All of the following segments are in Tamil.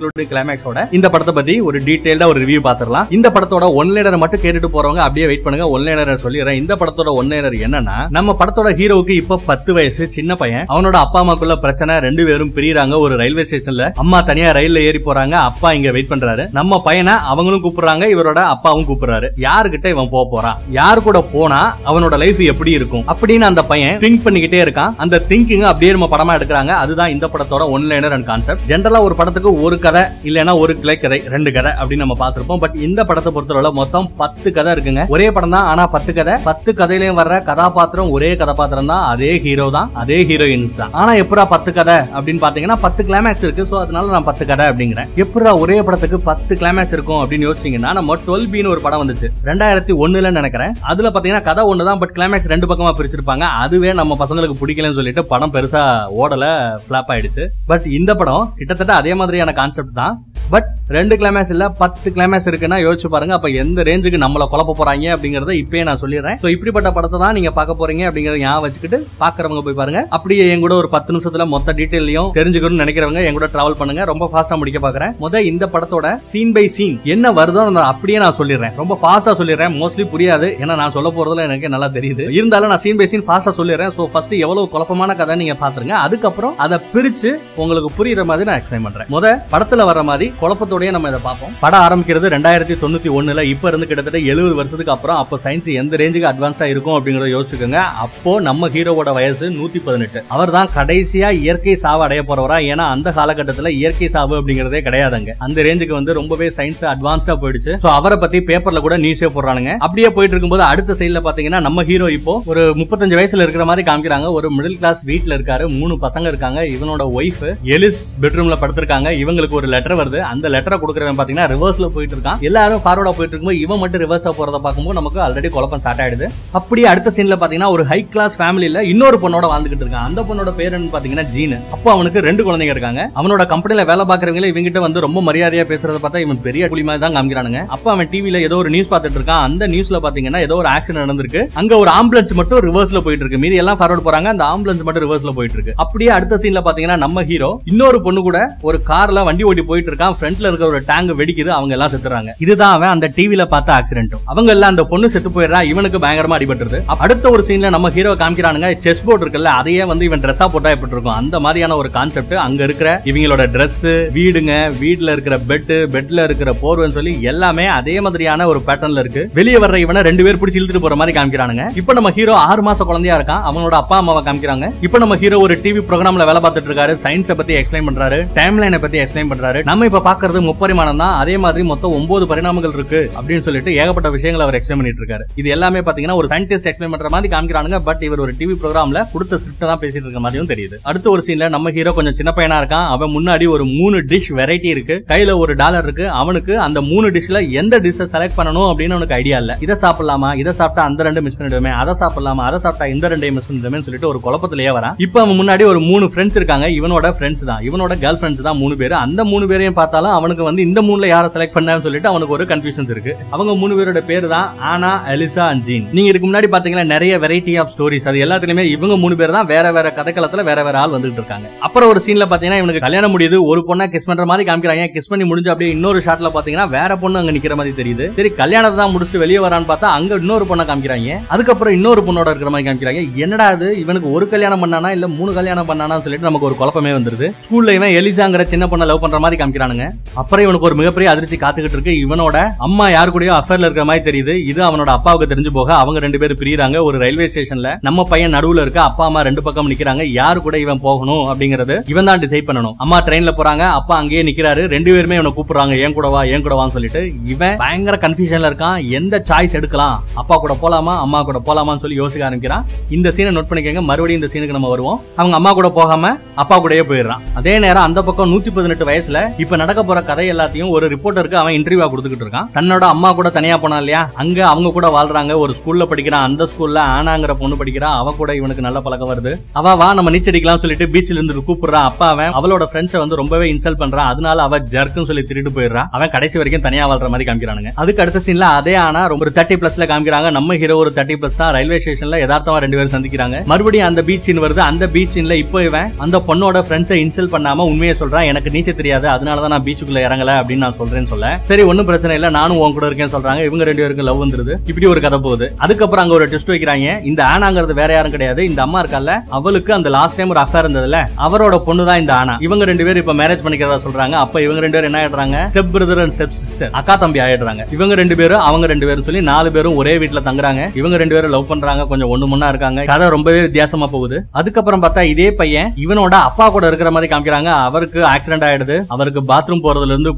கிளைமேக்ஸோட இந்த படத்தை பத்தி ஒரு டீடைல்டா ஒரு ரிவ்யூ பாத்துரலாம் இந்த படத்தோட ஒன் லைனர் மட்டும் கேட்டுட்டு போறவங்க அப்படியே வெயிட் பண்ணுங்க. ஒன் லைனர் சொல்லிடுறேன். இந்த படத்தோட ஒன் லைனர் என்னன்னா நம்ம படத்தோட ஹீரோவுக்கு இப்ப பத்து வயசு சின்ன பையன். அவனோட அப்பா அம்மாக்குள்ள பிரச்சனை ரெண்டு பேரும் பிரியறாங்க. ஒரு ரயில்வே ஸ்டேஷன்ல அம்மா தனியா ரயில்ல ஏறி போறாங்க. அப்பா இங்க வெயிட் பண்றாரு. நம்ம பையனை அவங்களும் கூப்பிடுறாங்க. இவரோட அப்பாவும் கூப்பிடுறாரு. யாருகிட்ட இவன் போக போறான்? யாரு கூட போனா அவனோட லைஃப் எப்படி இருக்கும்? அப்படின்னு அந்த பையன் திங்க் பண்ணிக்கிட்டே இருக்கான். அந்த திங்கிங் அப்படியே நம்ம படமா எடுக்கிறாங்க. அதுதான் இந்த படத்தோட ஒன் லைனர் அண்ட் கான்செப்ட் ஜென்ரலா ஒரு படத்துக்கு ஒரு கதை இல்லைன்னா ஒரு கிளை கதை ரெண்டு கதை அப்படின்னு நம்ம பார்த்துருப்போம். பட் இந்த படத்தை பொறுத்தவரை மொத்தம் பத்து கதை இருக்குங்க. ஒரே படம் தான் ஆனா பத்து கதை. பத்து கதையிலையும் வர்ற கதாபாத்திரம் ஒரே கதாபாத்திரம் தான். அதே ஹீரோ தான் அதே ஹீரோயின்ஸ் தான். ஆனா எப்படா பத்து கதை அப்படின்னு பாத்தீங்கன்னா பத்து கிளைமேக்ஸ் இருக்கு. ஸோ அதனால நான் பத்து கதை அப்படிங்கிறேன். எப்படா ஒரே படத்துக்கு பத்து கிளைமேக்ஸ் இருக்கும் அப்படின்னு யோசிச்சீங்கன்னா நம்ம டுவெல் பின்னு ஒரு படம் வந்துச்சு. ரெண்டாயிரத்தி ஒண்ணுல நினைக்கிறேன். அதுல பாத்தீங்கன்னா கதை ஒன்று தான் பட் கிளைமேக்ஸ் ரெண்டு பக்கமா பிரிச்சிருப்பாங்க. அதுவே நம்ம பசங்களுக்கு பிடிக்கலன்னு சொல்லிட்டு படம் பெருசா ஓடல ஃபிளாப் ஆயிடுச்சு. பட் இந்த படம் கிட்டத்தட்ட அதே மாதிரியான கான்செப்ட் தான் பட் ரெண்டு கிளைமேக்ஸ் இல்ல பத்து கிளைமேக்ஸ் இருக்குன்னா யோசிச்சு பாருங்க. அப்ப எந்த ரேஞ்சுக்கு நம்மள குழப்ப போறாங்க அப்படிங்கறத இப்பயே நான் சொல்லிடுறேன். ஸோ இப்படிப்பட்ட படத்தை தான் நீங்க பார்க்க போறீங்க அப்படிங்கறத ஞாபகம் வச்சுக்கிட்டு பாக்குறவங்க போய் பாருங்க. அப்படியே என் கூட ஒரு பத்து நிமிஷத்துல மொத்த டீட்டெயிலையும் தெரிஞ்சுக்கணும்னு நினைக்கிறவங்க என் கூட டிராவல் பண்ணுங்க. ரொம்ப ஃபாஸ்டா முடிக்க பாக்குறேன் முத இந்த படத்தோட சீன் பை சீன் என்ன வருதோ நான் அப்படியே நான் சொல்லிடுறேன். ரொம்ப ஃபாஸ்டா சொல்லிடுறேன். மோஸ்ட்லி புரியாது. ஏன்னா நான் சொல்ல போறதுல எனக்கு நல்லா தெரியுது. இருந்தாலும் நான் சீன் பை சீன் ஃபாஸ்டா சொல்லிடுறேன். சோ ஃபர்ஸ்ட் எவ்வளவு குழப்பமான கதை நீங்க பாத்துருங்க அதுக்கப்புறம் அதை பிரிச்சு உங்களுக்கு புரியுற மாதிரி நான் எக்ஸ்பிளைன் பண்றேன். முத படத்துல வர மாதிரி குழப்பத்தோடய நம்ம இதை பார்ப்போம். படம் ஆரம்பிக்கிறது ரெண்டாயிரத்தி தொண்ணூத்தி ஒன்றில் இப்போ இருந்து கிட்டத்தட்ட எழுபது வருஷத்துக்கு அப்புறம் அப்போ சயின்ஸ் எந்த ரேஞ்சுக்கு அட்வான்ஸ்டாக இருக்கும் அப்படிங்கறத யோசிச்சுக்கோங்க. அப்போ நம்ம ஹீரோவோட வயசு நூத்தி பதினெட்டு அவர் தான் கடைசியாக இயற்கை சாவு அடைய போறவரா? ஏன்னா அந்த காலகட்டத்தில் இயற்கை சாவு அப்படிங்கிறதே கிடையாதுங்க. அந்த ரேஞ்சுக்கு வந்து ரொம்பவே சயின்ஸ் அட்வான்ஸ்டாக போயிடுச்சு. ஸோ அவரை பற்றி பேப்பரில் கூட நியூஸே போடுறானுங்க. அப்படியே போயிட்டு இருக்கும்போது அடுத்த சைடுல பார்த்தீங்கன்னா நம்ம ஹீரோ இப்போ ஒரு முப்பத்தஞ்சு வயசுல இருக்கிற மாதிரி காமிக்கிறாங்க. ஒரு மிடில் கிளாஸ் வீட்டில் இருக்காரு. மூணு பசங்க இருக்காங்க. இவனோட ஒய்ஃப் எலிஸ் பெட்ரூம்ல படுத்திருக்காங்க. இவங்களுக்கு ஒரு லெட்டர் வருது. அந்த லெட்டரை கொடுக்குறவன் பாத்தீங்கன்னா ரிவர்ஸ்ல போயிட்டு இருக்கான். எல்லாரும் ஃபார்வர்டாக போயிட்டு இருக்கும்போது இவன் மட்டும் ரிவர்ஸாக போகிறத பார்க்கும்போது நமக்கு ஆல்ரெடி குழப்பம் ஸ்டார்ட் ஆயிடுது. அப்படியே அடுத்த சீனில் பாத்தீங்கன்னா ஒரு ஹை கிளாஸ் ஃபேமிலியில் இன்னொரு பொண்ணோட வாழ்ந்துகிட்டு இருக்கான். அந்த பொண்ணோட பேர் என்னன்னு பாத்தீங்கன்னா ஜீன். அப்போ அவனுக்கு ரெண்டு குழந்தைங்க இருக்காங்க. அவனோட கம்பெனியில் வேலை பார்க்குறவங்களே இவங்கிட்ட வந்து ரொம்ப மரியாதையா பேசுறத பார்த்தா இவன் பெரிய குழி மாதிரி தான் காமிக்கிறானுங்க. அப்ப அவன் டிவில ஏதோ ஒரு நியூஸ் பார்த்துட்டு இருக்கான். அந்த நியூஸ்ல பாத்தீங்கன்னா ஏதோ ஒரு ஆக்சிடென்ட் நடந்திருக்கு. அங்க ஒரு ஆம்புலன்ஸ் மட்டும் ரிவர்ஸ்ல போயிட்டு இருக்கு. மீதி எல்லாம் ஃபார்வர்ட் போறாங்க. அந்த ஆம்புலன்ஸ் மட்டும் ரிவர்ஸ்ல போயிட்டு இருக்கு. அப்படியே அடுத்த சீன்ல பாத்தீங்கன்னா நம்ம ஹீரோ இன்னொரு பொண்ணு கூட ஒரு கார்ல வண்டி ஓட்டி போயிட்டு இருக்கான். ஃப்ரண்ட்ல இருக்க ஒரு டேங்க் வெடிக்குது அவங்க எல்லாம் செத்துறாங்க. இதுதான் அவன் அந்த டிவில பார்த்த ஆக்சிடென்ட்டும் அவங்க எல்லாம் அந்த பொண்ணு செத்து போயிடுறா இவனுக்கு பயங்கரமா அடிபட்டுருது. அடுத்த ஒரு சீன்ல நம்ம ஹீரோ காமிக்கிறானுங்க செஸ் போர்டு இருக்குல்ல அதையே வந்து இவன் ட்ரெஸ்ஸா போட்டா எப்படி இருக்கும்? அந்த மாதிரியான ஒரு கான்செப்ட் அங்க இருக்கிற இவங்களோட ட்ரெஸ் வீடுங்க வீட்டுல இருக்கிற பெட் பெட்ல இருக்கிற போர்வன்னு சொல்லி எல்லாமே அதே மாதிரியான ஒரு பேட்டர்ன்ல இருக்கு. வெளியே வர்ற இவனை ரெண்டு பேர் பிடிச்சி இழுத்துட்டு போற மாதிரி காமிக்கிறானுங்க. இப்போ நம்ம ஹீரோ ஆறு மாச குழந்தையா இருக்கான் அவனோட அப்பா அம்மாவை காமிக்கிறாங்க. இப்போ நம்ம ஹீரோ ஒரு டிவி ப்ரோக்ராம்ல வேலை பார்த்துட்டு இருக்காரு சயின்ஸை பத்தி எக்ஸ்பிளைன் பண்றாரு டைம் லைனை பத்தி எக்ஸ்பிளைன் பண்றாரு. நம்ம இப்ப பாக்குறது முப்பரிமாணம் தான். அதே மாதிரி மொத்தம் ஒன்பது பரிணாமங்கள் இருக்கு அப்படின்னு சொல்லிட்டு ஏகப்பட்ட விஷயங்களை அவர் எக்ஸ்பிளைன் பண்ணிட்டு இருக்காரு. இது எல்லாமே பாத்தீங்கன்னா ஒரு சயின்டிஸ்ட் எக்ஸ்பிளைன் பண்ற மாதிரி காமிக்கிறானுங்க. பட் இவர் ஒரு டிவி ப்ரோக்ராம்ல கொடுத்த ஸ்கிரிப்ட் தான் பேசிட்டு இருக்க மாதிரியும் தெரியுது. அடுத்த ஒரு சீன்ல நம்ம ஹீரோ கொஞ்சம் சின்ன பையனா இருக்கான். அவன் முன்னாடி ஒரு மூணு டிஷ் வெரைட்டி இருக்கு. கையில ஒரு டாலர் இருக்கு. அவனுக்கு அந்த மூணு டிஷ்ல எந்த டிஷ் செலக்ட் பண்ணணும் அப்படின்னு அவனுக்கு ஐடியா இல்ல. இதை சாப்பிடலாமா? இதை சாப்பிட்டா அந்த ரெண்டு மிஸ் பண்ணிடுவேன் அதை சாப்பிடலாமா? அதை சாப்பிட்டா இந்த ரெண்டையும் மிஸ் பண்ணிடுவேன் சொல்லிட்டு ஒரு குழப்பத்திலேயே வரான். இப்போ அவன் முன்னாடி ஒரு மூணு ஃப்ரெண்ட்ஸ் இருக்காங்க. இவனோட ஃப்ரெண்ட்ஸ் தான். இவனோட கேர்ள் ஃப்ரெண்ட்ஸ் தான் மூணு பேர். அந்த மூணு பேரையும் பார்த்தாலும் அவனுக்கு வந்து இந்த மூணுல யாரை செலக்ட் பண்ணான்னு சொல்லிட்டு அவனுக்கு ஒரு கன்ஃபியூஷன்ஸ் இருக்கு. அவங்க மூணு பேரோட பேர் தான் ஆனா அலிசா அண்ட் ஜீன். நீங்க இதுக்கு முன்னாடி பாத்தீங்கன்னா நிறைய வெரைட்டி ஆஃப் ஸ்டோரிஸ் அது எல்லாத்துலயுமே இவங்க மூணு பேர் தான் வேற வேற கதைக்களத்துல வேற வேற ஆள் வந்துட்டு இருக்காங்க. அப்புறம் ஒரு சீன்ல பாத்தீங்கன்னா இவனுக்கு கல்யாணம் முடியுது. ஒரு பொண்ணா கிஸ் பண்ற மாதிரி காமிக்கிறாங்க. கிஸ் பண்ணி முடிஞ்சு அப்படியே இன்னொரு ஷாட்ல பாத்தீங்கன்னா வேற பொண்ணு அங்க நிக்கிற மாதிரி தெரியுது. சரி கல்யாணத்தை தான் முடிச்சுட்டு வெளியே வரான்னு பார்த்தா அங்க இன்னொரு பொண்ணை காமிக்கிறாங்க. அதுக்கப்புறம் இன்னொரு பொண்ணோட இருக்கிற மாதிரி காமிக்கிறாங்க. என்னடா அது இவனுக்கு ஒரு கல்யாணம் பண்ணானா இல்ல மூணு கல்யாணம் பண்ணானா சொல்லிட்டு நமக்கு ஒரு குழப்பமே வந்துருது. ஸ்கூல்ல இவன் எலிசாங்கிற சின்ன பொண்ணை லவ் பண்ற மாதிரி காமிக்கிறானுங்க. அப்புறம் இவனுக்கு ஒரு மிகப்பெரிய அதிர்ச்சி காத்துக்கிட்டு இருக்கு. இவனோட அம்மா யாரு கூடயோ அஃபேர்ல இருக்கிற மாதிரி தெரியுது. இது அவனோட அப்பாவுக்கு தெரிஞ்சு போக அவங்க ரெண்டு பேரும் பிரியறாங்க. ஒரு ரயில்வே ஸ்டேஷன்ல நம்ம பையன் நடுவுல இருக்க அப்பா அம்மா ரெண்டு பக்கம் நிக்கிறாங்க. யாரு கூட இவன் போகணும் அப்படிங்கறது இவன் தான் டிசைட் பண்ணணும். அம்மா ட்ரெயின்ல போறாங்க. அப்பா அங்கேயே நிக்கிறாரு. ரெண்டு பேருமே இவனை கூப்பிடுறாங்க. ஏன் கூட வா ஏன் கூட வான்னு சொல்லிட்டு. இவன் பயங்கர கன்ஃபியூஷன்ல இருக்கான். எந்த சாய்ஸ் எடுக்கலாம்? அப்பா கூட போலாமா? அம்மா கூட போலாமான்னு சொல்லி யோசிக்க ஆரம்பிக்கிறான். இந்த சீனை நோட் பண்ணிக்கங்க. மறுபடியும் இந்த சீனுக்கு நம்ம வருவோம். அவங்க அம்மா கூட போகாம அப்பா கூடயே போயிடுறான். அதே நேரம் அந்த பக்கம் நூத்தி பதினெட்டு வயசுல இப்ப நடக்க போற கதை எல்லாத்தையும் ஒரு ரிப்போர்ட்டருக்கு அவன் இன்டர்வியூ கொடுத்துக்கிட்டு இருக்கான். தன்னோட அம்மா கூட தனியா போனான் இல்லையா? அங்க அவங்க கூட வாழ்றாங்க. ஒரு ஸ்கூல்ல படிக்கிறான். அந்த ஸ்கூல்ல ஆனாங்கிற பொண்ணு படிக்கிறா. அவ கூட இவனுக்கு நல்ல பழக்கம் வருது. அவ வா நம்ம நீச்சடிக்கலாம் சொல்லிட்டு பீச்ல இருந்து கூப்பிடுறான் அப்பா அவன் அவளோட ஃப்ரெண்ட்ஸை வந்து ரொம்பவே இன்சல்ட் பண்றான். அதனால அவ ஜர்க்குன்னு சொல்லி திருட்டு போயிடுறான் அவன் கடைசி வரைக்கும் தனியா வாழ்ற மாதிரி காமிக்கிறானுங்க. அதுக்கு அடுத்த சீன்ல அதே ஆனா ரொம்ப தேர்ட்டி பிளஸ்ல காமிக்கிறாங்க. நம்ம ஹீரோ ஒரு தேர்ட்டி பிளஸ் தான். ரயில்வே ஸ்டேஷன்ல யதார்த்தமா ரெண்டு பேரும் சந்திக்கிறாங்க. மறுபடியும் அந்த பீச் வருது. அந்த பீச் இப்போ இவன் அந்த பொண்ணோட ஃப்ரெண்ட்ஸை இன்சல்ட் பண்ணாம உண்மையை சொல்றான். எனக்கு நீச்சல் தெரியாது. அதனால தான் நான் பீச்சுக்குள்ள இறங்கல அப்படின்னு நான் சொல்றேன்னு சொல்ல. சரி ஒன்னும் பிரச்சனை இல்ல. நானும் உன் கூட இருக்கேன்னு சொல்றாங்க. இவங்க ரெண்டு பேருக்கும் லவ் வந்துருது. இப்படி ஒரு கதை போகுது. அதுக்கப்புறம் அங்க ஒரு டெஸ்ட் வைக்கிறாங்க. இந்த ஆனாங்கிறது வேற யாரும் கிடையாது. இந்த அம்மா இருக்கால. அவளுக்கு அந்த லாஸ்ட் டைம் ஒரு அஃபேர் இருந்ததுல. அவரோட பொண்ணு தான் இந்த ஆனா. இவங்க ரெண்டு பேரும் இப்ப மேரேஜ் பண்ணிக்கிறதா சொல்றாங்க. அப்ப இவங்க ரெண்டு பேரும் என்ன ஆயிடுறாங்க? Step brother and step sister அக்கா தம்பி ஆயிடுறாங்க. இவங்க ரெண்டு பேரும் அவங்க ரெண்டு பேரும் சொல்லி நாலு பேரும் ஒரே வீட்டுல தங்குறாங்க. இவங்க ரெண்டு பேரும் லவ் பண்றாங்க. கொஞ்சம் ஒண்ணு முன்னா இருக்காங்க. கதை ரொம்பவே வித்தியாசமா போகுது. அதுக்கப்புறம் பார்த்தா இதே பையன் இவனோட அப்பா கூட இருக்கிற மாதிரி காமிக்கிறாங்க. அவருக்கு ஆக்சிடென்ட் ஆயிடுது. அவருக்கு பாத் பாத்ரூம் போறதுல இருந்து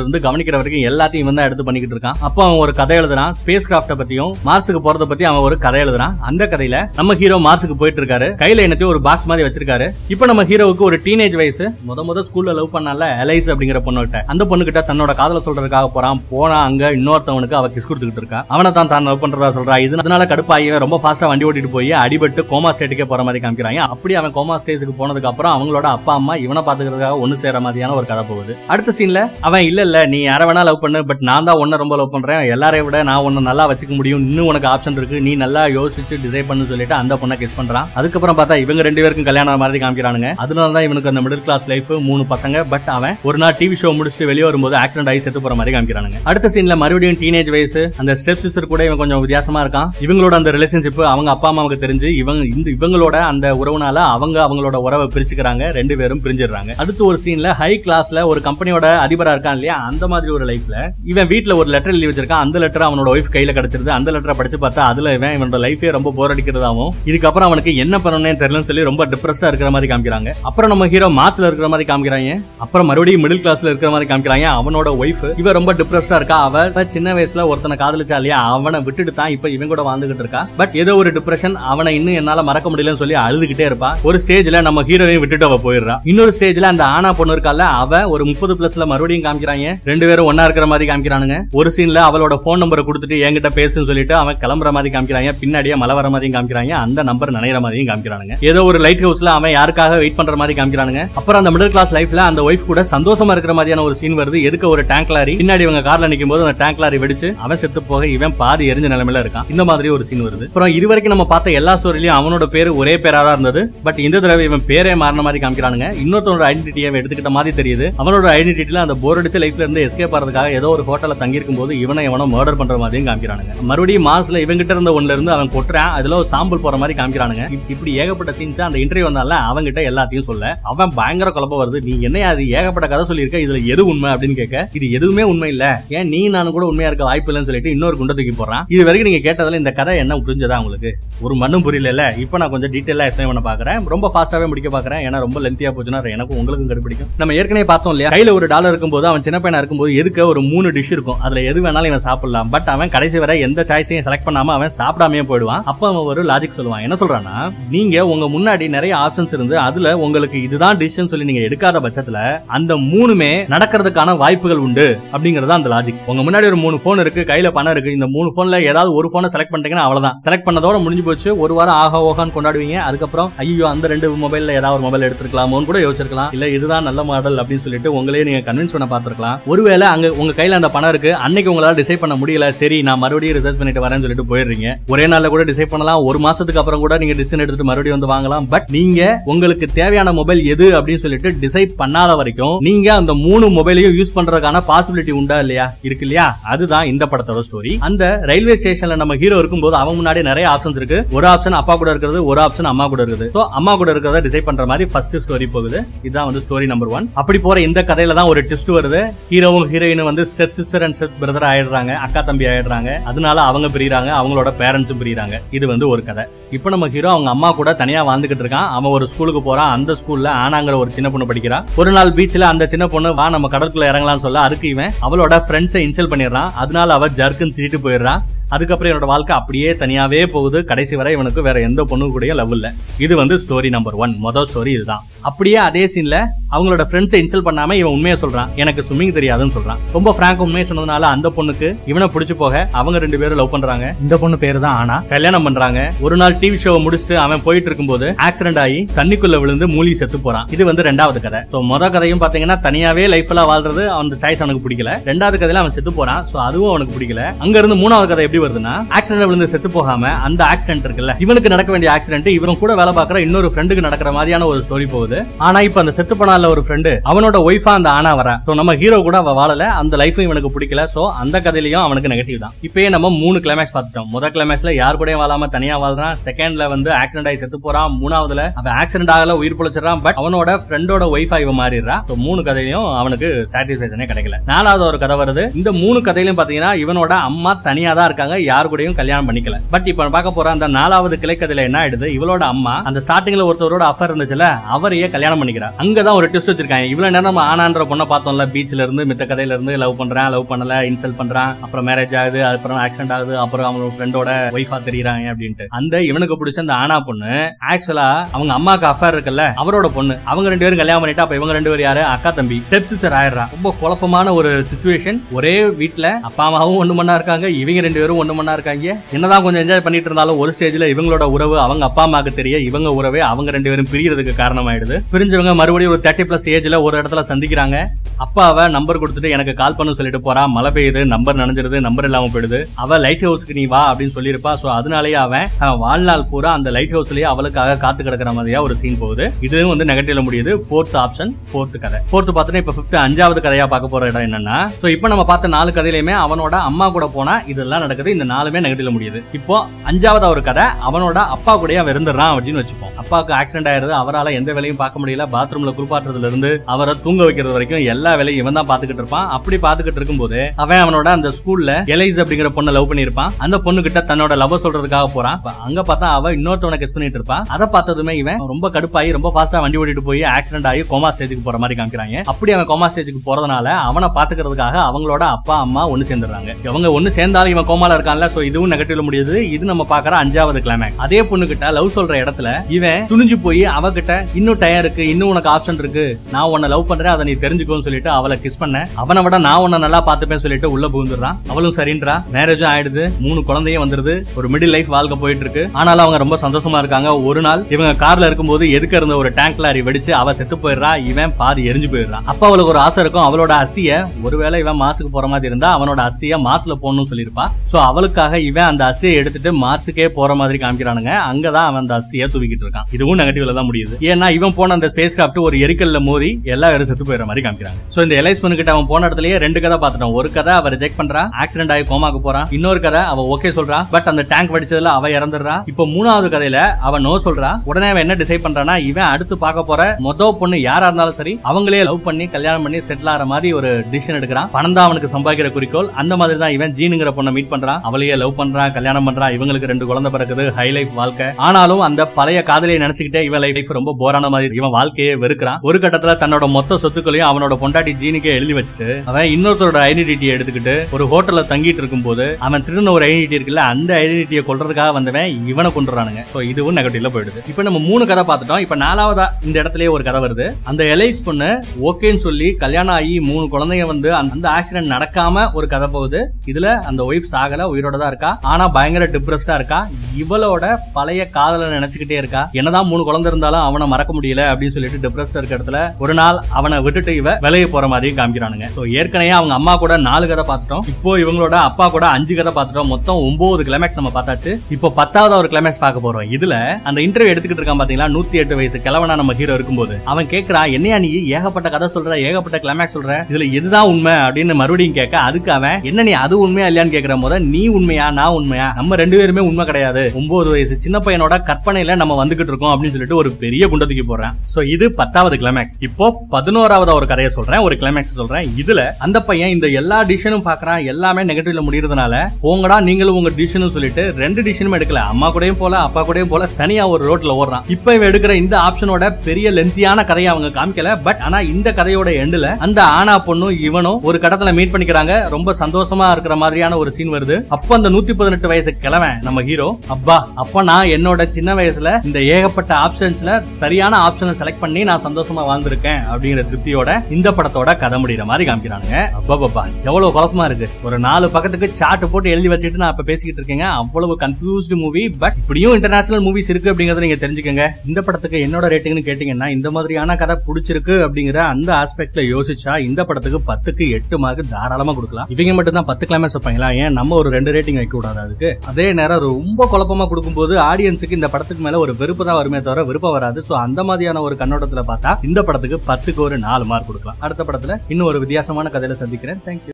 இருந்து கவனிக்கிற வரைக்கும் எல்லாத்தையும் இவன் தான் எடுத்து பண்ணிக்கிட்டு இருக்கான். அப்போ அவன் ஒரு கதை எழுதுறான். ஸ்பேஸ் கிராஃப்ட பத்தியும் மார்ஸுக்கு போறதை பத்தி அவன் ஒரு கதை எழுதுறான். அந்த கதையில நம்ம ஹீரோ மார்ஸுக்கு போயிட்டு இருக்காரு கையில என்னத்தையும் ஒரு பாக்ஸ் மாதிரி வச்சிருக்காரு. இப்போ நம்ம ஹீரோவுக்கு ஒரு டீனேஜ் வயசு. முத முத ஸ்கூல்ல லவ் பண்ணால எலைஸ் அப்படிங்கிற பொண்ணுகிட்ட. அந்த பொண்ணுகிட்ட தன்னோட காதல சொல்றதுக்காக போறான். போனா அங்க இன்னொருத்தவனுக்கு அவ கிஸ் கொடுத்துக்கிட்டு இருக்கா. அவனை தான் தான் லவ் பண்றதா சொல்றா. இது அதனால கடுப்பாகி ரொம்ப ஃபாஸ்டா வண்டி ஓட்டிட்டு போய் அடிபட்டு கோமா ஸ்டேட்டுக்கே போற மாதிரி காமிக்கிறாங்க. அப்படி அவன் கோமா ஸ்டேஜுக்கு போனதுக்கு அப்புறம் அவங்களோட அப்பா அம்மா இவனை பாத்துக்கிறதுக்காக ஒன்னு சேர மாதிரியான ஒரு கதை போகுது. அடுத்த சீன்ல அவன் இல்ல இல்ல நீ யார வேணா லவ் பண்ணு பட் நான் தான் ஒன்ன ரொம்ப லவ் பண்றேன். எல்லாரையும் விட நான் ஒன்னு நல்லா வச்சுக்க முடியும். இன்னும் உனக்கு ஆப்ஷன் இருக்கு. நீ நல்லா யோசிச்சு டிசைட் பண்ணு சொல்லிட்டு அந்த பொண்ணை கிஸ் பண்றான். அதுக்கப்புறம் பார்த்தா இவங்க ரெண்டு பேருக்கும் கல்யாணம் மாதிரி காமிக்கிறானுங்க. அதனால தான் இவனுக்கு அந்த மிடில் கிளாஸ் லைஃப் மூணு பசங்க பட் அவன் ஒரு நாள் டிவி ஷோ முடிச்சுட்டு வெளியே வரும்போது ஆக்சிடென்ட் ஆகி செத்து போற மாதிரி காமிக்கிறானுங்க. அடுத்த சீன்ல மறுபடியும் டீனேஜ் வயசு அந்த ஸ்டெப் சிஸ்டர் கூட இவன் கொஞ்சம் வித்தியாசமா இருக்கான். இவங்களோட அந்த ரிலேஷன்ஷிப் அவங்க அப்பா அம்மாவுக்கு தெரிஞ்சு இவங்க இந்த இவங்களோட அந்த உறவுனால அவங்க அவங்களோட உறவை பிரிச்சுக்கிறாங்க. ரெண்டு பேரும் பிரிஞ்சிடுறாங்க. அடுத்து ஒரு சீன்ல ஹை கிளாஸ்ல ஒரு கம்பெனியோட அதிபரா இருக்கான் இல்லையா? அந்த மாதிரி ஒரு லைஃப்ல இவன் வீட்டில் ஒரு லெட்டர் எழுதி வச்சிருக்கான். அந்த லெட்டர் அவனோட ஒய்ஃப் கையில கிடைச்சிருது. அந்த லெட்டரை படிச்சு பார்த்தா அதுல இவன் இவனோட லைஃபே ரொம்ப போர் அடிக்கிறதாவும் இதுக்கப்புறம் அவனுக்கு என்ன பண்ணணும்னு தெரியலன்னு சொல்லி ரொம்ப டிப்ரெஸ்டா இருக்கிற மாதிரி காமிக்கிறாங்க. அப்புறம் நம்ம ஹீரோ மார்ச்ல இருக்கிற மாதிரி காமிக்கிறாங்க. அப்புறம் மறுபடியும் மிடில் கிளாஸ்ல இருக்கிற மாதிரி காமிக்கிறாங்க. அவனோட ஒய்ஃப் இவ ரொம்ப டிப்ரெஸ்டா இருக்கா? அவ சின்ன வயசுல ஒருத்தனை காதலிச்சா இல்லையா? அவனை விட்டுட்டு தான் இப்ப இவன் கூட வாழ்ந்துகிட்டு இருக்கா? பட் ஏதோ ஒரு டிப்ரெஷன் அவனை இன்னும் என்னால மறக்க முடியலன்னு சொல்லி அழுதுகிட்டே இருப்பா. ஒரு ஸ்டேஜ்ல நம்ம ஹீரோவையும் விட்டுட்டு அவ போயிடுறா. இன்னொரு ஸ்டேஜ்ல அந்த ஆனா பொண்ணு இருக்கால அவ ஒரு முப்பது பிளஸ்ல மறுபடியும் காமிக்கிறாங்க. ரெண்டு பேரும் ஒன்னா இருக்கிற மாதிரி காமிக்கிறானுங்க. ஒரு சீன்ல அவளோட போன் நம்பரை கொடுத்துட்டு என்கிட்ட பேசுன்னு சொல்லிட்டு அவன் கிளம்புற மாதிரி காமிக்கிறாங்க. பின்னாடியே மழை வர மாதிரியும் காமிக்கிறாங்க. அந்த நம்பர் நினைற மாதிரியும் காமிக்கிறானுங்க. ஏதோ ஒரு லைட் ஹவுஸ்ல அவன் யாருக்காக வெயிட் பண்ற மாதிரி காமிக்கிறானுங்க. அப்புறம் அந்த மிடில் கிளாஸ் லைஃப்ல அந்த ஒய்ஃப் கூட சந்தோஷமா இருக்கிற மாதிரியான ஒரு சீன் வருது. எதுக்கு ஒரு டேங்க் லாரி பின்னாடி இவங்க கார்ல நிற்கும் போது அந்த டேங்க் லாரி வெடிச்சு அவன் செத்து போக இவன் பாதி எரிஞ்ச நிலைமையில இருக்கான். இந்த மாதிரி ஒரு சீன் வருது. அப்புறம் இது வரைக்கும் நம்ம பார்த்த எல்லா ஸ்டோரிலையும் அவனோட பேரு ஒரே பேரா தான் இருந்தது. பட் இந்த தடவை இவன் பேரே மாறின மாதிரி காமிக்கிறானுங்க. இன்னொருத்தனோட ஐடென்டிட்டியை எடுத்துக்கிட்ட மாதிரி தெரியுது. அவனோட ஐடென்டிட்டியில் அந்த போர் அடிச்ச லைஃப்ல இருந்து எஸ்கேப் ஆகிறதுக்காக ஏதோ ஒரு ஹோட்டலில் தங்கியிருக்கும் போது இவனை எவனோ மர்டர் பண்ற மாதிரியும் காமிக்கிறானுங்க. மறுபடியும் மாசில் இவங்கிட்ட இருந்த ஒண்ணுல இருந்து அவன் கொட்டுறான். அதில் ஒரு சாம்பல் போற மாதிரி காமிக்கிறானுங்க. இப்படி ஏகப்பட்ட சீன்ஸ் அந்த இன்டர்வியூ வந்தால அவங்கிட்ட எல்லாத்தையும் சொல்ல அவன் பயங்கர குழப்பம் வருது. நீ என்ன அது ஏகப்பட்ட கதை சொல்லியிருக்க? இதுல எது உண்மை? அப்படின்னு கேட்க இது எதுவுமே உண்மை இல்ல. ஏன் நீ நானும் கூட உண்மையா இருக்க வாய்ப்பு இல்லைன்னு சொல்லிட்டு இன்னொரு குண்டை தூக்கி போடுறான். இது வரைக்கும் நீங்க கேட்டதில் இந்த கதை என்ன புரிஞ்சதா உங்களுக்கு? ஒரு மண்ணும் புரியல இப்போ நான் கொஞ்சம் டீட்டெயிலாக எக்ஸ்பிளைன் பண்ண பாக்குறேன். ரொம்ப ஃபாஸ்ட்டாகவே முடிக்க பாக்குறேன். ஏன்னா ரொம்ப லென்த்தியா போச்சுன்னா எனக்கும் உங்களுக்கும் கண்டுபிடிக்கும் நம்ம ஏற்கனவே பார்த்தோம் இல்லையா? கையில் ஒரு டாலர் இருக்கும்போது அவன் சின்ன பையனாக இருக்கும்போது எதுக்கு ஒரு மூணு டிஷ் இருக்கும். அதுல எது வேணாலும் இவன் சாப்பிடலாம். பட் அவன் கடைசி வரை எந்த சாய்ஸையும் செலக்ட் பண்ணாமல் அவன் சாப்பிடாமே போயிடுவான். அப்போ அவன் ஒரு லாஜிக் சொல்லுவான். என்ன சொல்றான்னா நீங்க உங்க முன்னாடி நிறைய ஆப்ஷன்ஸ் இருந்து அதில் உங்களுக்கு இதுதான் டிசிஷன் சொல்லி நீங்கள் எடுக்காத பட்சத்தில் அந்த மூணுமே நடக்கிறதுக்கான வாய்ப்புகள் உண்டு அப்படிங்கிறது அந்த லாஜிக் உங்க முன்னாடி ஒரு மூணு ஃபோன் இருக்கு கையில் பணம் இருக்குது இந்த மூணு ஃபோனில் ஏதாவது ஒரு ஃபோனை செலக்ட் பண்ணிட்டீங்கன்னா அவ்வளோதான் செலக்ட் பண்ணதோட முடிஞ்சு போச்சு. ஒரு வாரம் ஆக ஓகான்னு கொண்டாடுவீங்க. அதுக்கப்புறம் ஐயோ அந்த ரெண்டு மொபைலில் ஏதாவது ஒரு மொபைல் எடுத்துருக்கலாமோன்னு கூட யோசிச்சிருக்கலாம். இல்லை இதுதான் நல்ல மாடல் அப்படின்னு சொல்லிட்டு உங்களே நீங்க கன்வின்ஸ் பண்ண பார்த்துருக்கலாம். ஒருவேளை அங்க உங்க கையில அந்த பணம் இருக்கு. அன்னைக்கு உங்களால டிசைட் பண்ண முடியல. சரி நான் மறுபடியும் ரிசர்ச் பண்ணிட்டு வரேன்னு சொல்லிட்டு போயிடுறீங்க. ஒரே நாள்ல கூட டிசைட் பண்ணலாம். ஒரு மாசத்துக்கு அப்புறம் கூட நீங்க டிசிஷன் எடுத்துட்டு மறுபடியும் வந்து வாங்கலாம். பட் நீங்க உங்களுக்கு தேவையான மொபைல் எது அப்படின்னு சொல்லிட்டு டிசைட் பண்ணாத வரைக்கும் நீங்க அந்த மூணு மொபைலையும் யூஸ் பண்றதுக்கான பாசிபிலிட்டி உண்டா இல்லையா? இருக்கு இல்லையா? அதுதான் இந்த படத்தோட ஸ்டோரி அந்த ரயில்வே ஸ்டேஷன்ல நம்ம ஹீரோ இருக்கும்போது அவன் முன்னாடி நிறைய ஆப்ஷன்ஸ் இருக்கு. ஒரு ஆப்ஷன் அப்பா கூட இருக்கிறது ஒரு ஆப்ஷன் அம்மா கூட இருக்குது. அம்மா கூட இருக்கிறத டிசைட் பண்ற மாதிரி ஃபர்ஸ்ட் ஸ்டோரி போகுது. இதுதான் வந்து ஸ்டோரி நம்பர் ஒன் அப்படி போற இந்த கதையில தான் ஒரு ட்விஸ்ட் வருது. ஹீரோவும் ஹீரோயினும் வந்து step sister and step brother ஆயிடுறாங்க அக்கா தம்பி ஆயிடுறாங்க. அதனால அவங்க பிரியுறாங்க அவங்களோட பேரண்ட்ஸும் பிரியுறாங்க. இது வந்து ஒரு கதை. இப்போ நம்ம ஹீரோ அவங்க அம்மா கூட தனியா வாழ்ந்துகிட்டு இருக்கான். அவன் ஒரு ஸ்கூலுக்கு போறான். அந்த ஸ்கூல்ல ஆனாங்கிற ஒரு சின்ன பொண்ணு படிக்கிறான் ஒரு நாள் பீச்ல அந்த சின்ன பொண்ணு வா நம்ம கடற்குள்ள இறங்கலாம்னு சொல்ல அதுக்கு இவன் அவளோட ஃப்ரெண்ட்ஸை இன்சல் பண்ணிடுறான். அதனால அவ ஜர்க்குன்னு திட்டிட்டு போயிடுறான் அதுக்கப்புறம் என்னோட வாழ்க்கை அப்படியே தனியாவே போகுது. கடைசி வரை இவனுக்கு வேற எந்த பொண்ணு கூட லவ் இல்ல. இது வந்து ஸ்டோரி நம்பர் ஒன் மொதல் ஸ்டோரி இதுதான். அப்படியே அதே சீன்ல அவங்களோட ஃப்ரெண்ட்ஸை இன்சல் பண்ணாம இவன் உண்மையை சொல்றான். எனக்கு ஸ்விம்மிங் தெரியாதுன்னு சொல்றான். ரொம்ப பிராங்க் உண்மையை சொன்னதுனால அந்த பொண்ணுக்கு இவனை பிடிச்சு போக அவங்க ரெண்டு பேரும் லவ் பண்றாங்க. இந்த பொண்ணு பேரு தான் ஆனா. கல்யாணம் பண்றாங்க. ஒரு நாள் டிவி ஷோவை முடிச்சுட்டு அவன் போயிட்டு இருக்கும்போது ஆக்சிடென்ட் ஆகி தண்ணிக்குள்ள விழுந்து மூலி செத்து போறான். இது வந்து ரெண்டாவது கதை. ஸோ மொதல் கதையும் பாத்தீங்கன்னா தனியாவே லைஃப் எல்லாம் வாழ்றது அந்த சாய்ஸ் அவனுக்கு பிடிக்கல. ரெண்டாவது கதையில அவன் செத்து போறான். ஸோ அதுவும் அவனுக்கு பிடிக்கல. அங்க இருந்து மூணாவது கதை எப்படி வருதுன்னா ஆக்சிடென்ட் விழுந்து செத்து போகாம அந்த ஆக்சிடென்ட் இருக்குல்ல இவனுக்கு நடக்க வேண்டிய ஆக்சிடென்ட் இவன் கூட வேலை பார்க்குற இன்னொரு ஃப்ரெண்டுக்கு நடக்கிற மாதிரியான ஒரு ஸ்டோரி போகுது. ஆனா இப்ப அந்த செத்து போனால ஒரு ஃப்ரெண்டு அவனோட ஒய்ஃபா அந்த ஆனா வர. சோ நம்ம ஹீரோ கூட அவ வாழல. அந்த லைஃபும் இவனுக்கு பிடிக்கல. சோ அந்த கதையிலையும் அவனுக்கு நெகட்டிவ் தான். இப்பயே நம்ம மூணு கிளைமேக்ஸ் பார்த்துட்டோம். முதல் கிளைமேக்ஸ்ல யார் கூட வாழாம தனியா வாழ்றான். செகண்ட்ல வந்து ஆக்சிடென்ட் ஆகி செத்து போறான். மூணாவதுல அவன் ஆக்சிடென்ட் ஆகல உயிர் பிழைச்சிடறான். பட் அவனோட ஃப்ரெண்டோட ஒய்ஃபா இவன் மாறிடுறான். மூணு கதையிலும் அவனுக்கு சாட்டிஸ்பேக்ஷனே கிடைக்கல. நாலாவது ஒரு கதை வருது. இந்த மூணு கதையிலும் பாத்தீங்கன்னா இவனோட அம்மா தனியா தான் இருக்காங்க. யார் கூடயும் கல்யாணம் பண்ணிக்கல. பட் இப்ப பார்க்க போற அந்த நாலாவது கிளை கதையில என்ன ஆயிடுது? இவளோட அம்மா அந்த ஸ்டார்டிங்ல ஒருத்தரோட அஃபர் இருந்துச்சுல அவரையே கல்யாணம் பண்ணிக்கிறா. அங்கதான் ஒரு டெஸ்ட் வச்சிருக்காங்க. இவ்வளவு நேரம் நம்ம ஆனான்ற பொண்ணை பார்த்தோம்ல பீச்ல இருந்து மித்த கதையில இருந்து லவ் பண்றான் லவ் பண்ணல இன்சல்ட் பண்றான் அப்புறம் மேரேஜ் ஆகுது அப்புறம் ஆக்சிடென்ட் ஆகுது அப்புறம் அவங்க ஃப்ரெண்டோட ஒய்ஃபா தெரியுறாங்க அப்படின்ட்டு. அந்த இவனுக்கு பிடிச்ச அந்த ஆனா பொண்ணு ஆக்சுவலா அவங்க அம்மாக்கு அஃபேர் இருக்குல்ல அவரோட பொண்ணு. அவங்க ரெண்டு பேரும் கல்யாணம் பண்ணிட்டு அப்ப இவங்க ரெண்டு பேரும் யாரு? அக்கா தம்பி. ஸ்டெப் சிஸ்டர் ஆயிடுறா ரொம்ப குழப்பமான ஒரு சுச்சுவேஷன் ஒரே வீட்டுல அப்பா அம்மாவும் ஒண்ணு மண்ணா இருக்காங்க. இவங்க ரெண்டு பேரும் ஒண்ணு மண்ணா இருக்காங்க. என்னதான் கொஞ்சம் என்ஜாய் பண்ணிட்டு இருந்தாலும் ஒரு ஸ்டேஜ்ல இவங்களோட உறவு அவங்க அப்பா அம்மாக்கு தெரிய இவங்க உறவே அவங்க ரெண்டு பேரும் பிரியறதுக்கு காரணமாயிடுது. பிரிஞ்சவங்க மறுபடியும் ஒரு தேர்ட்டி பிளஸ் ஏஜ்ல ஒரு இடத்துல சந்திக்கிறாங்க. அப்பாவை நம்பர் கொடுத்துட்டு எனக்கு கால் பண்ணு சொல்லிட்டு போறா. மழை பெய்யுது நம்பர் நனைஞ்சிருது நம்பர் இல்லாம போயிடுது. அவ லைட் ஹவுஸ்க்கு நீ வா அப்படின்னு சொல்லியிருப்பா. சோ அதனாலேயே அவன் அவன் வாழ்நாள் பூரா அந்த லைட் ஹவுஸ்லயே அவளுக்காக காத்து கிடக்கிற மாதிரியா ஒரு சீன் போகுது. இதுவும் வந்து நெகட்டிவ்ல முடியுது. ஃபோர்த் ஆப்ஷன் ஃபோர்த் கதை. ஃபோர்த் பார்த்தோன்னா இப்ப ஃபிஃப்த் அஞ்சாவது கதையா பார்க்க போற இடம் என்னன்னா சோ இப்போ நம்ம பார்த்த நாலு கதையிலுமே அவனோட அம்மா கூட போனா இதெல்லாம் நடக்குது. இந்த நாலுமே நெகட்டிவ்ல முடியுது. இப்போ அஞ்சாவது ஒரு கதை அவனோட அப்பா கூட அவன் இருந்துடுறான் அப்படின்னு வச்சுப்போம். அப்பாவுக்கு ஆக்சிடென்ட் ஆயிருது அவரால் எந்த வேலையும் பார்க்க முடியல. பாத்ரூம்ல குளிப்பாட்டுறதுல இருந்து அவரை தூங்க வைக்கிறது வரைக்கும் எல்லா வேலையும் இவன் தான் பாத்துக்கிட்டு இருப்பான். அப்படி பாத்துக்கிட்டு இருக்கும்போது அவன் அவனோட அந்த ஸ்கூல்ல எலைஸ் அப்படிங்கிற பொண்ணை லவ் பண்ணிருப்பான் அந்த பொண்ணு கிட்ட தன்னோட லவ் சொல்றதுக்காக போறான். அங்க பார்த்தா அவ இன்னொருத்தவனை கெஸ் பண்ணிட்டு இருப்பான் அதை பார்த்ததுமே இவன் ரொம்ப கடுப்பாகி ரொம்ப ஃபாஸ்டா வண்டி ஓட்டிட்டு போய் ஆக்சிடென்ட் ஆகி கோமா ஸ்டேஜுக்கு போற மாதிரி காமிக்கிறாங்க. அப்படி அவன் கோமா ஸ்டேஜுக்கு போறதுனால அவனை பாத்துக்கிறதுக்காக அவங்களோட அப்பா அம்மா ஒண்ணு சேர்ந்துடுறாங்க. இவங்க ஒண்ணு சேர்ந்தாலும் இவன் கோமால இருக்கான்ல சோ இதுவும் நெகட்டிவ்ல முடியுது. இது நம்ம பாக்குற அஞ்சாவது கிளைமேக் அதே பொண்ணு கிட்ட லவ் சொல்ற இடத்துல இவன் துணிஞ்சு போய் அவகிட்ட இன்னும் டயம் இருக்கு இன்னும் உனக்கு ஆப்ஷன் இருக்கு. நான் உன்னை லவ் பண்றேன் அதை நீ தெரிஞ்சுக்கோன்னு சொல்லிட்டு அவளை கிஸ் பண்ண. அவனை விட நான் உன்னை நல்லா பார்த்துப்பேன் சொல்லிட்டு உள்ள புகுந்துடுறான். அவளும் சரின்றா. மேரேஜும் ஆயிடுது. மூணு குழந்தையும் வந்துருது. ஒரு மிடில் லைஃப் வாழ்க்கை போயிட்டு இருக்கு. ஆனாலும் அவங்க ரொம்ப சந்தோஷமா இருக்காங்க. ஒரு நாள் இவங்க கார்ல இருக்கும்போது எதுக்கு இருந்த ஒரு டேங்க் லாரி வெடிச்சு அவ செத்து போயிடுறா இவன் பாதி எரிஞ்சு போயிடுறான் அப்ப அவளுக்கு ஒரு ஆசை இருக்கும். அவளோட அஸ்திய ஒருவேளை இவன் மாசுக்கு போற மாதிரி இருந்தா அவனோட அஸ்திய மாசுல போகணும்னு சொல்லியிருப்பா. சோ அவளுக்காக இவன் அந்த அஸ்தியை எடுத்துட்டு மார்ஸுக்கே போற மாதிரி காமிக்கிறானுங்க. அங்கதான் அவன் அந்த அஸ்தியை தூக்கிட்டு இருக்கான். இதுவும் நெகட்டிவ்ல தான் முடியுது. ஏன்னா இவன் போன அந்த ஸ்பேஸ் கிராஃப்ட் ஒரு எரிக்கல்ல மோதி எல்லா பேரும் செத்து போயிடுற மாதிரி காமிக்கிறாங்க. சோ இந்த எலைஸ் பண்ணிக்கிட்ட அவன் போன இடத்துலயே ரெண்டு கதை பார்த்துட்டோம் ஒரு கதை அவ ரிஜெக்ட் பண்றா ஆக்சிடென்ட் ஆகி கோமாக்கு போறான். இன்னொரு கதை அவ ஓகே சொல்றா. பட் அந்த டேங்க் வடிச்சதுல அவ இறந்துடுறா. இப்போ மூணாவது கதையில அவன் நோ சொல்றா. உடனே அவன் என்ன டிசைட் பண்றானா இவன் அடுத்து பார்க்க போற மொத பொண்ணு யாரா இருந்தாலும் சரி அவங்களே லவ் பண்ணி கல்யாணம் பண்ணி செட்டில் ஆகிற மாதிரி ஒரு டிசிஷன் எடுக்கிறான். பணம் தான் அவனுக்கு சம்பாதிக்கிற குறிக்கோள். அந்த மாதிரி தான் இவன் ஜீனுங்கிற பொண்ணை மீட் பண்றான். அவளையே லவ் பண்றான் கல்யாணம் பண்றான். இவங்களுக்கு ரெண்டு குழந்தை பிறக்குது ஹை லைஃப் வாழ்க்கை. ஆனாலும் அந்த பழைய காதலியை நினைச்சுக்கிட்டே இவன் லைஃப் ரொம்ப போரான மாதிரி இவன் வாழ்க்கையே வெறுக்கிறான். ஒரு கட்டத்துல தன்னோட மொத்த சொத்துக்களையும் அவனோட பொண்டாட்டி ஜீனுக்கே எழுதி வச்சுட்டு அவன் இன்னொருத்தரோட ஐடென்டிட்டியை எடுத்துக்கிட்டு ஒரு ஹோட்டல்ல தங்கிட்டு இருக்கும்போது அவன் திருநூறு ஒரு ஐடென்டிட்டி இருக்குல்ல அந்த ஐடென்டிட்டியை கொள்றதுக்காக வந்தவன் இவன் கொண்டுறானுங்க ஸோ இதுவும் நெகட்டிவ்ல போயிடுது. இப்போ நம்ம மூணு கதை பார்த்துட்டோம். இப்போ நாலாவதா இந்த இடத்துலயே ஒரு கதை வருது. அந்த எலைஸ் பொண்ணு ஓகேன்னு சொல்லி கல்யாணம் ஆகி மூணு குழந்தைங்க வந்து அந்த ஆக்சிடென்ட் நடக்காம ஒரு கதை போகுது. இதுல அந்த ஒய்ஃப் சாகல உயிரோட தான் இருக்கா. ஆனா பயங்கர டிப்ரெஸ்டா இருக்கா. இவளோட பழைய காதலை நினைச்சுக்கிட்டே இருக்கா. என்னதான் மூணு குழந்தை இருந்தாலும் அவனை மறக்க முடியல அப்படின்னு சொல்லிட்டு டிப்ரெஸ்டா இருக்க இடத்துல ஒரு நாள் அவனை விட்டுட்டு இவ விலையை போற மாதிரி காமிக்கிறானுங்க. ஸோ ஏற்கனவே அவங்க அம்மா கூட நாலு கதை பார்த்துட்டோம். இப்போ இவங்களோட அப்பா கூட அஞ்சு கதை பார்த்துட்டோம். மொத்தம் ஒன்பது கிளைமேக்ஸ் நம்ம பார்த்தாச்சு. இப்போ பத்தாவது ஒரு கிளைமேக்ஸ் பார்க்க போறோம். இதுல அந்த இன்டர்வியூ எடுத்துக்கிட்டு இருக்கான் பாத்தீங்களா? நூத்தி எட்டு வயசு கிழவனா நம்ம ஹீரோ இருக்கும்போது. அவன் கேக்குறான் என்னையா நீ ஏகப்பட்ட கதை சொல்ற ஏகப்பட்ட கிளைமேக்ஸ் சொல்ற? இதுல எதுதான் உண்மை அப்படின்னு மறுபடியும் கேட்க அதுக்கு அவன் என்ன நீ அது உண்மையா இல்லையான்னு கேக்குற போது நீ உண்மையா நான் உண்மையா? நம்ம ரெண்டு பேருமே உண்மை கிடையாது. ஒன்பது வயசு சின்ன பையனோட கற்பனையில நம்ம வந்துகிட்டு இருக்கோம் அப்படின்னு சொல்லிட்டு ஒரு பெரிய குண்டத்துக்கு தூக்கி போடுறேன் சோ இது பத்தாவது கிளைமேக்ஸ் இப்போ பதினோராவது ஒரு கதையை சொல்றேன் ஒரு கிளைமேக்ஸ் சொல்றேன். இதுல அந்த பையன் இந்த எல்லா டிஷனும் பாக்குறான் எல்லாமே நெகட்டிவ்ல முடியறதுனால போங்கடா நீங்களும் உங்க டிஷனும் சொல்லிட்டு ரெண்டு டிஷனும் எடுக்கல. அம்மா கூட கூடயும் போல அப்பா கூடயும் போல தனியா ஒரு ரோட்ல ஓடுறான். இப்ப இவன் எடுக்கிற இந்த ஆப்ஷனோட பெரிய லென்த்தியான கதையை அவங்க காமிக்கல. பட் ஆனா இந்த கதையோட எண்டுல அந்த ஆனா பொண்ணும் இவனும் ஒரு கடத்துல மீட் பண்ணிக்கிறாங்க. ரொம்ப சந்தோஷமா இருக்கிற மாதிரியான ஒரு சீன் வருது. அப்ப அந்த நூத்தி பதினெட்டு வயசு கிழவன் நம்ம ஹீரோ அப்பா அப்ப நான் என்னோட சின்ன வயசுல இந்த ஏகப்பட்ட ஆப்ஷன்ஸ்ல சரியான ஆப்ஷனை செலக்ட் பண்ணி நான் சந்தோஷமா வாழ்ந்திருக்கேன். அப்படிங்கிற திருப்தியோட இந்த படத்தோட கதை முடிகிற மாதிரி காமிக்கிறாங்க அப்பா எவ்வளவு குழப்பமா இருக்கு. ஒரு நாலு பக்கத்துக்கு சார்ட் போட்டு எழுதி வச்சுட்டு நான் இப்ப பேசிக்கிட்டு இருக்கேங்க. அவ்வளவு கன்ஃபியூஸ்டு மூவி பட் இப்படியும் இன்டர்நேஷனல் மூவிஸ் இருக்கு அப்படிங்கறத நீங்க தெரிஞ்சுக்கங்க. இந்த படத்துக்கு என்னோட ரேட்டிங்னு கேட்டீங்கன்னா இந்த மாதிரியான கதை பிடிச்சிருக்கு அப்படிங்கிற அந்த ஆஸ்பெக்ட்ல யோசிச்சா இந்த படத்துக்கு பத்துக்கு எட்டு மார்க் தாராளமா கொடுக்கலாம். இவங்க மட்டும் தான் பத்து கிளாமஸ் வைப்பாங்களா? ஏன்? நம்ம ஒரு ரெண்டு ரேட்டிங் வைக்க கூடாது அதுக்கு? அதே நேரம் ரொம்ப குழப்பமா கொடுக்கும்போது ஆடியன்ஸுக்கு இந்த படத்துக்கு மேல ஒரு வெறுப்பு தான் வருமே தவிர விருப்பம் வராது. சோ அந்த மாதிரியான ஒரு கண்ணோட்டத்துல பார்த்தா இந்த படத்துக்கு பத்துக்கு ஒரு நாலு மார்க் கொடுக்கலாம். அடுத்த படத்துல இன்னும் ஒரு வித்தியாசமான கதையில சந்திக்கிறேன். தேங்க்யூ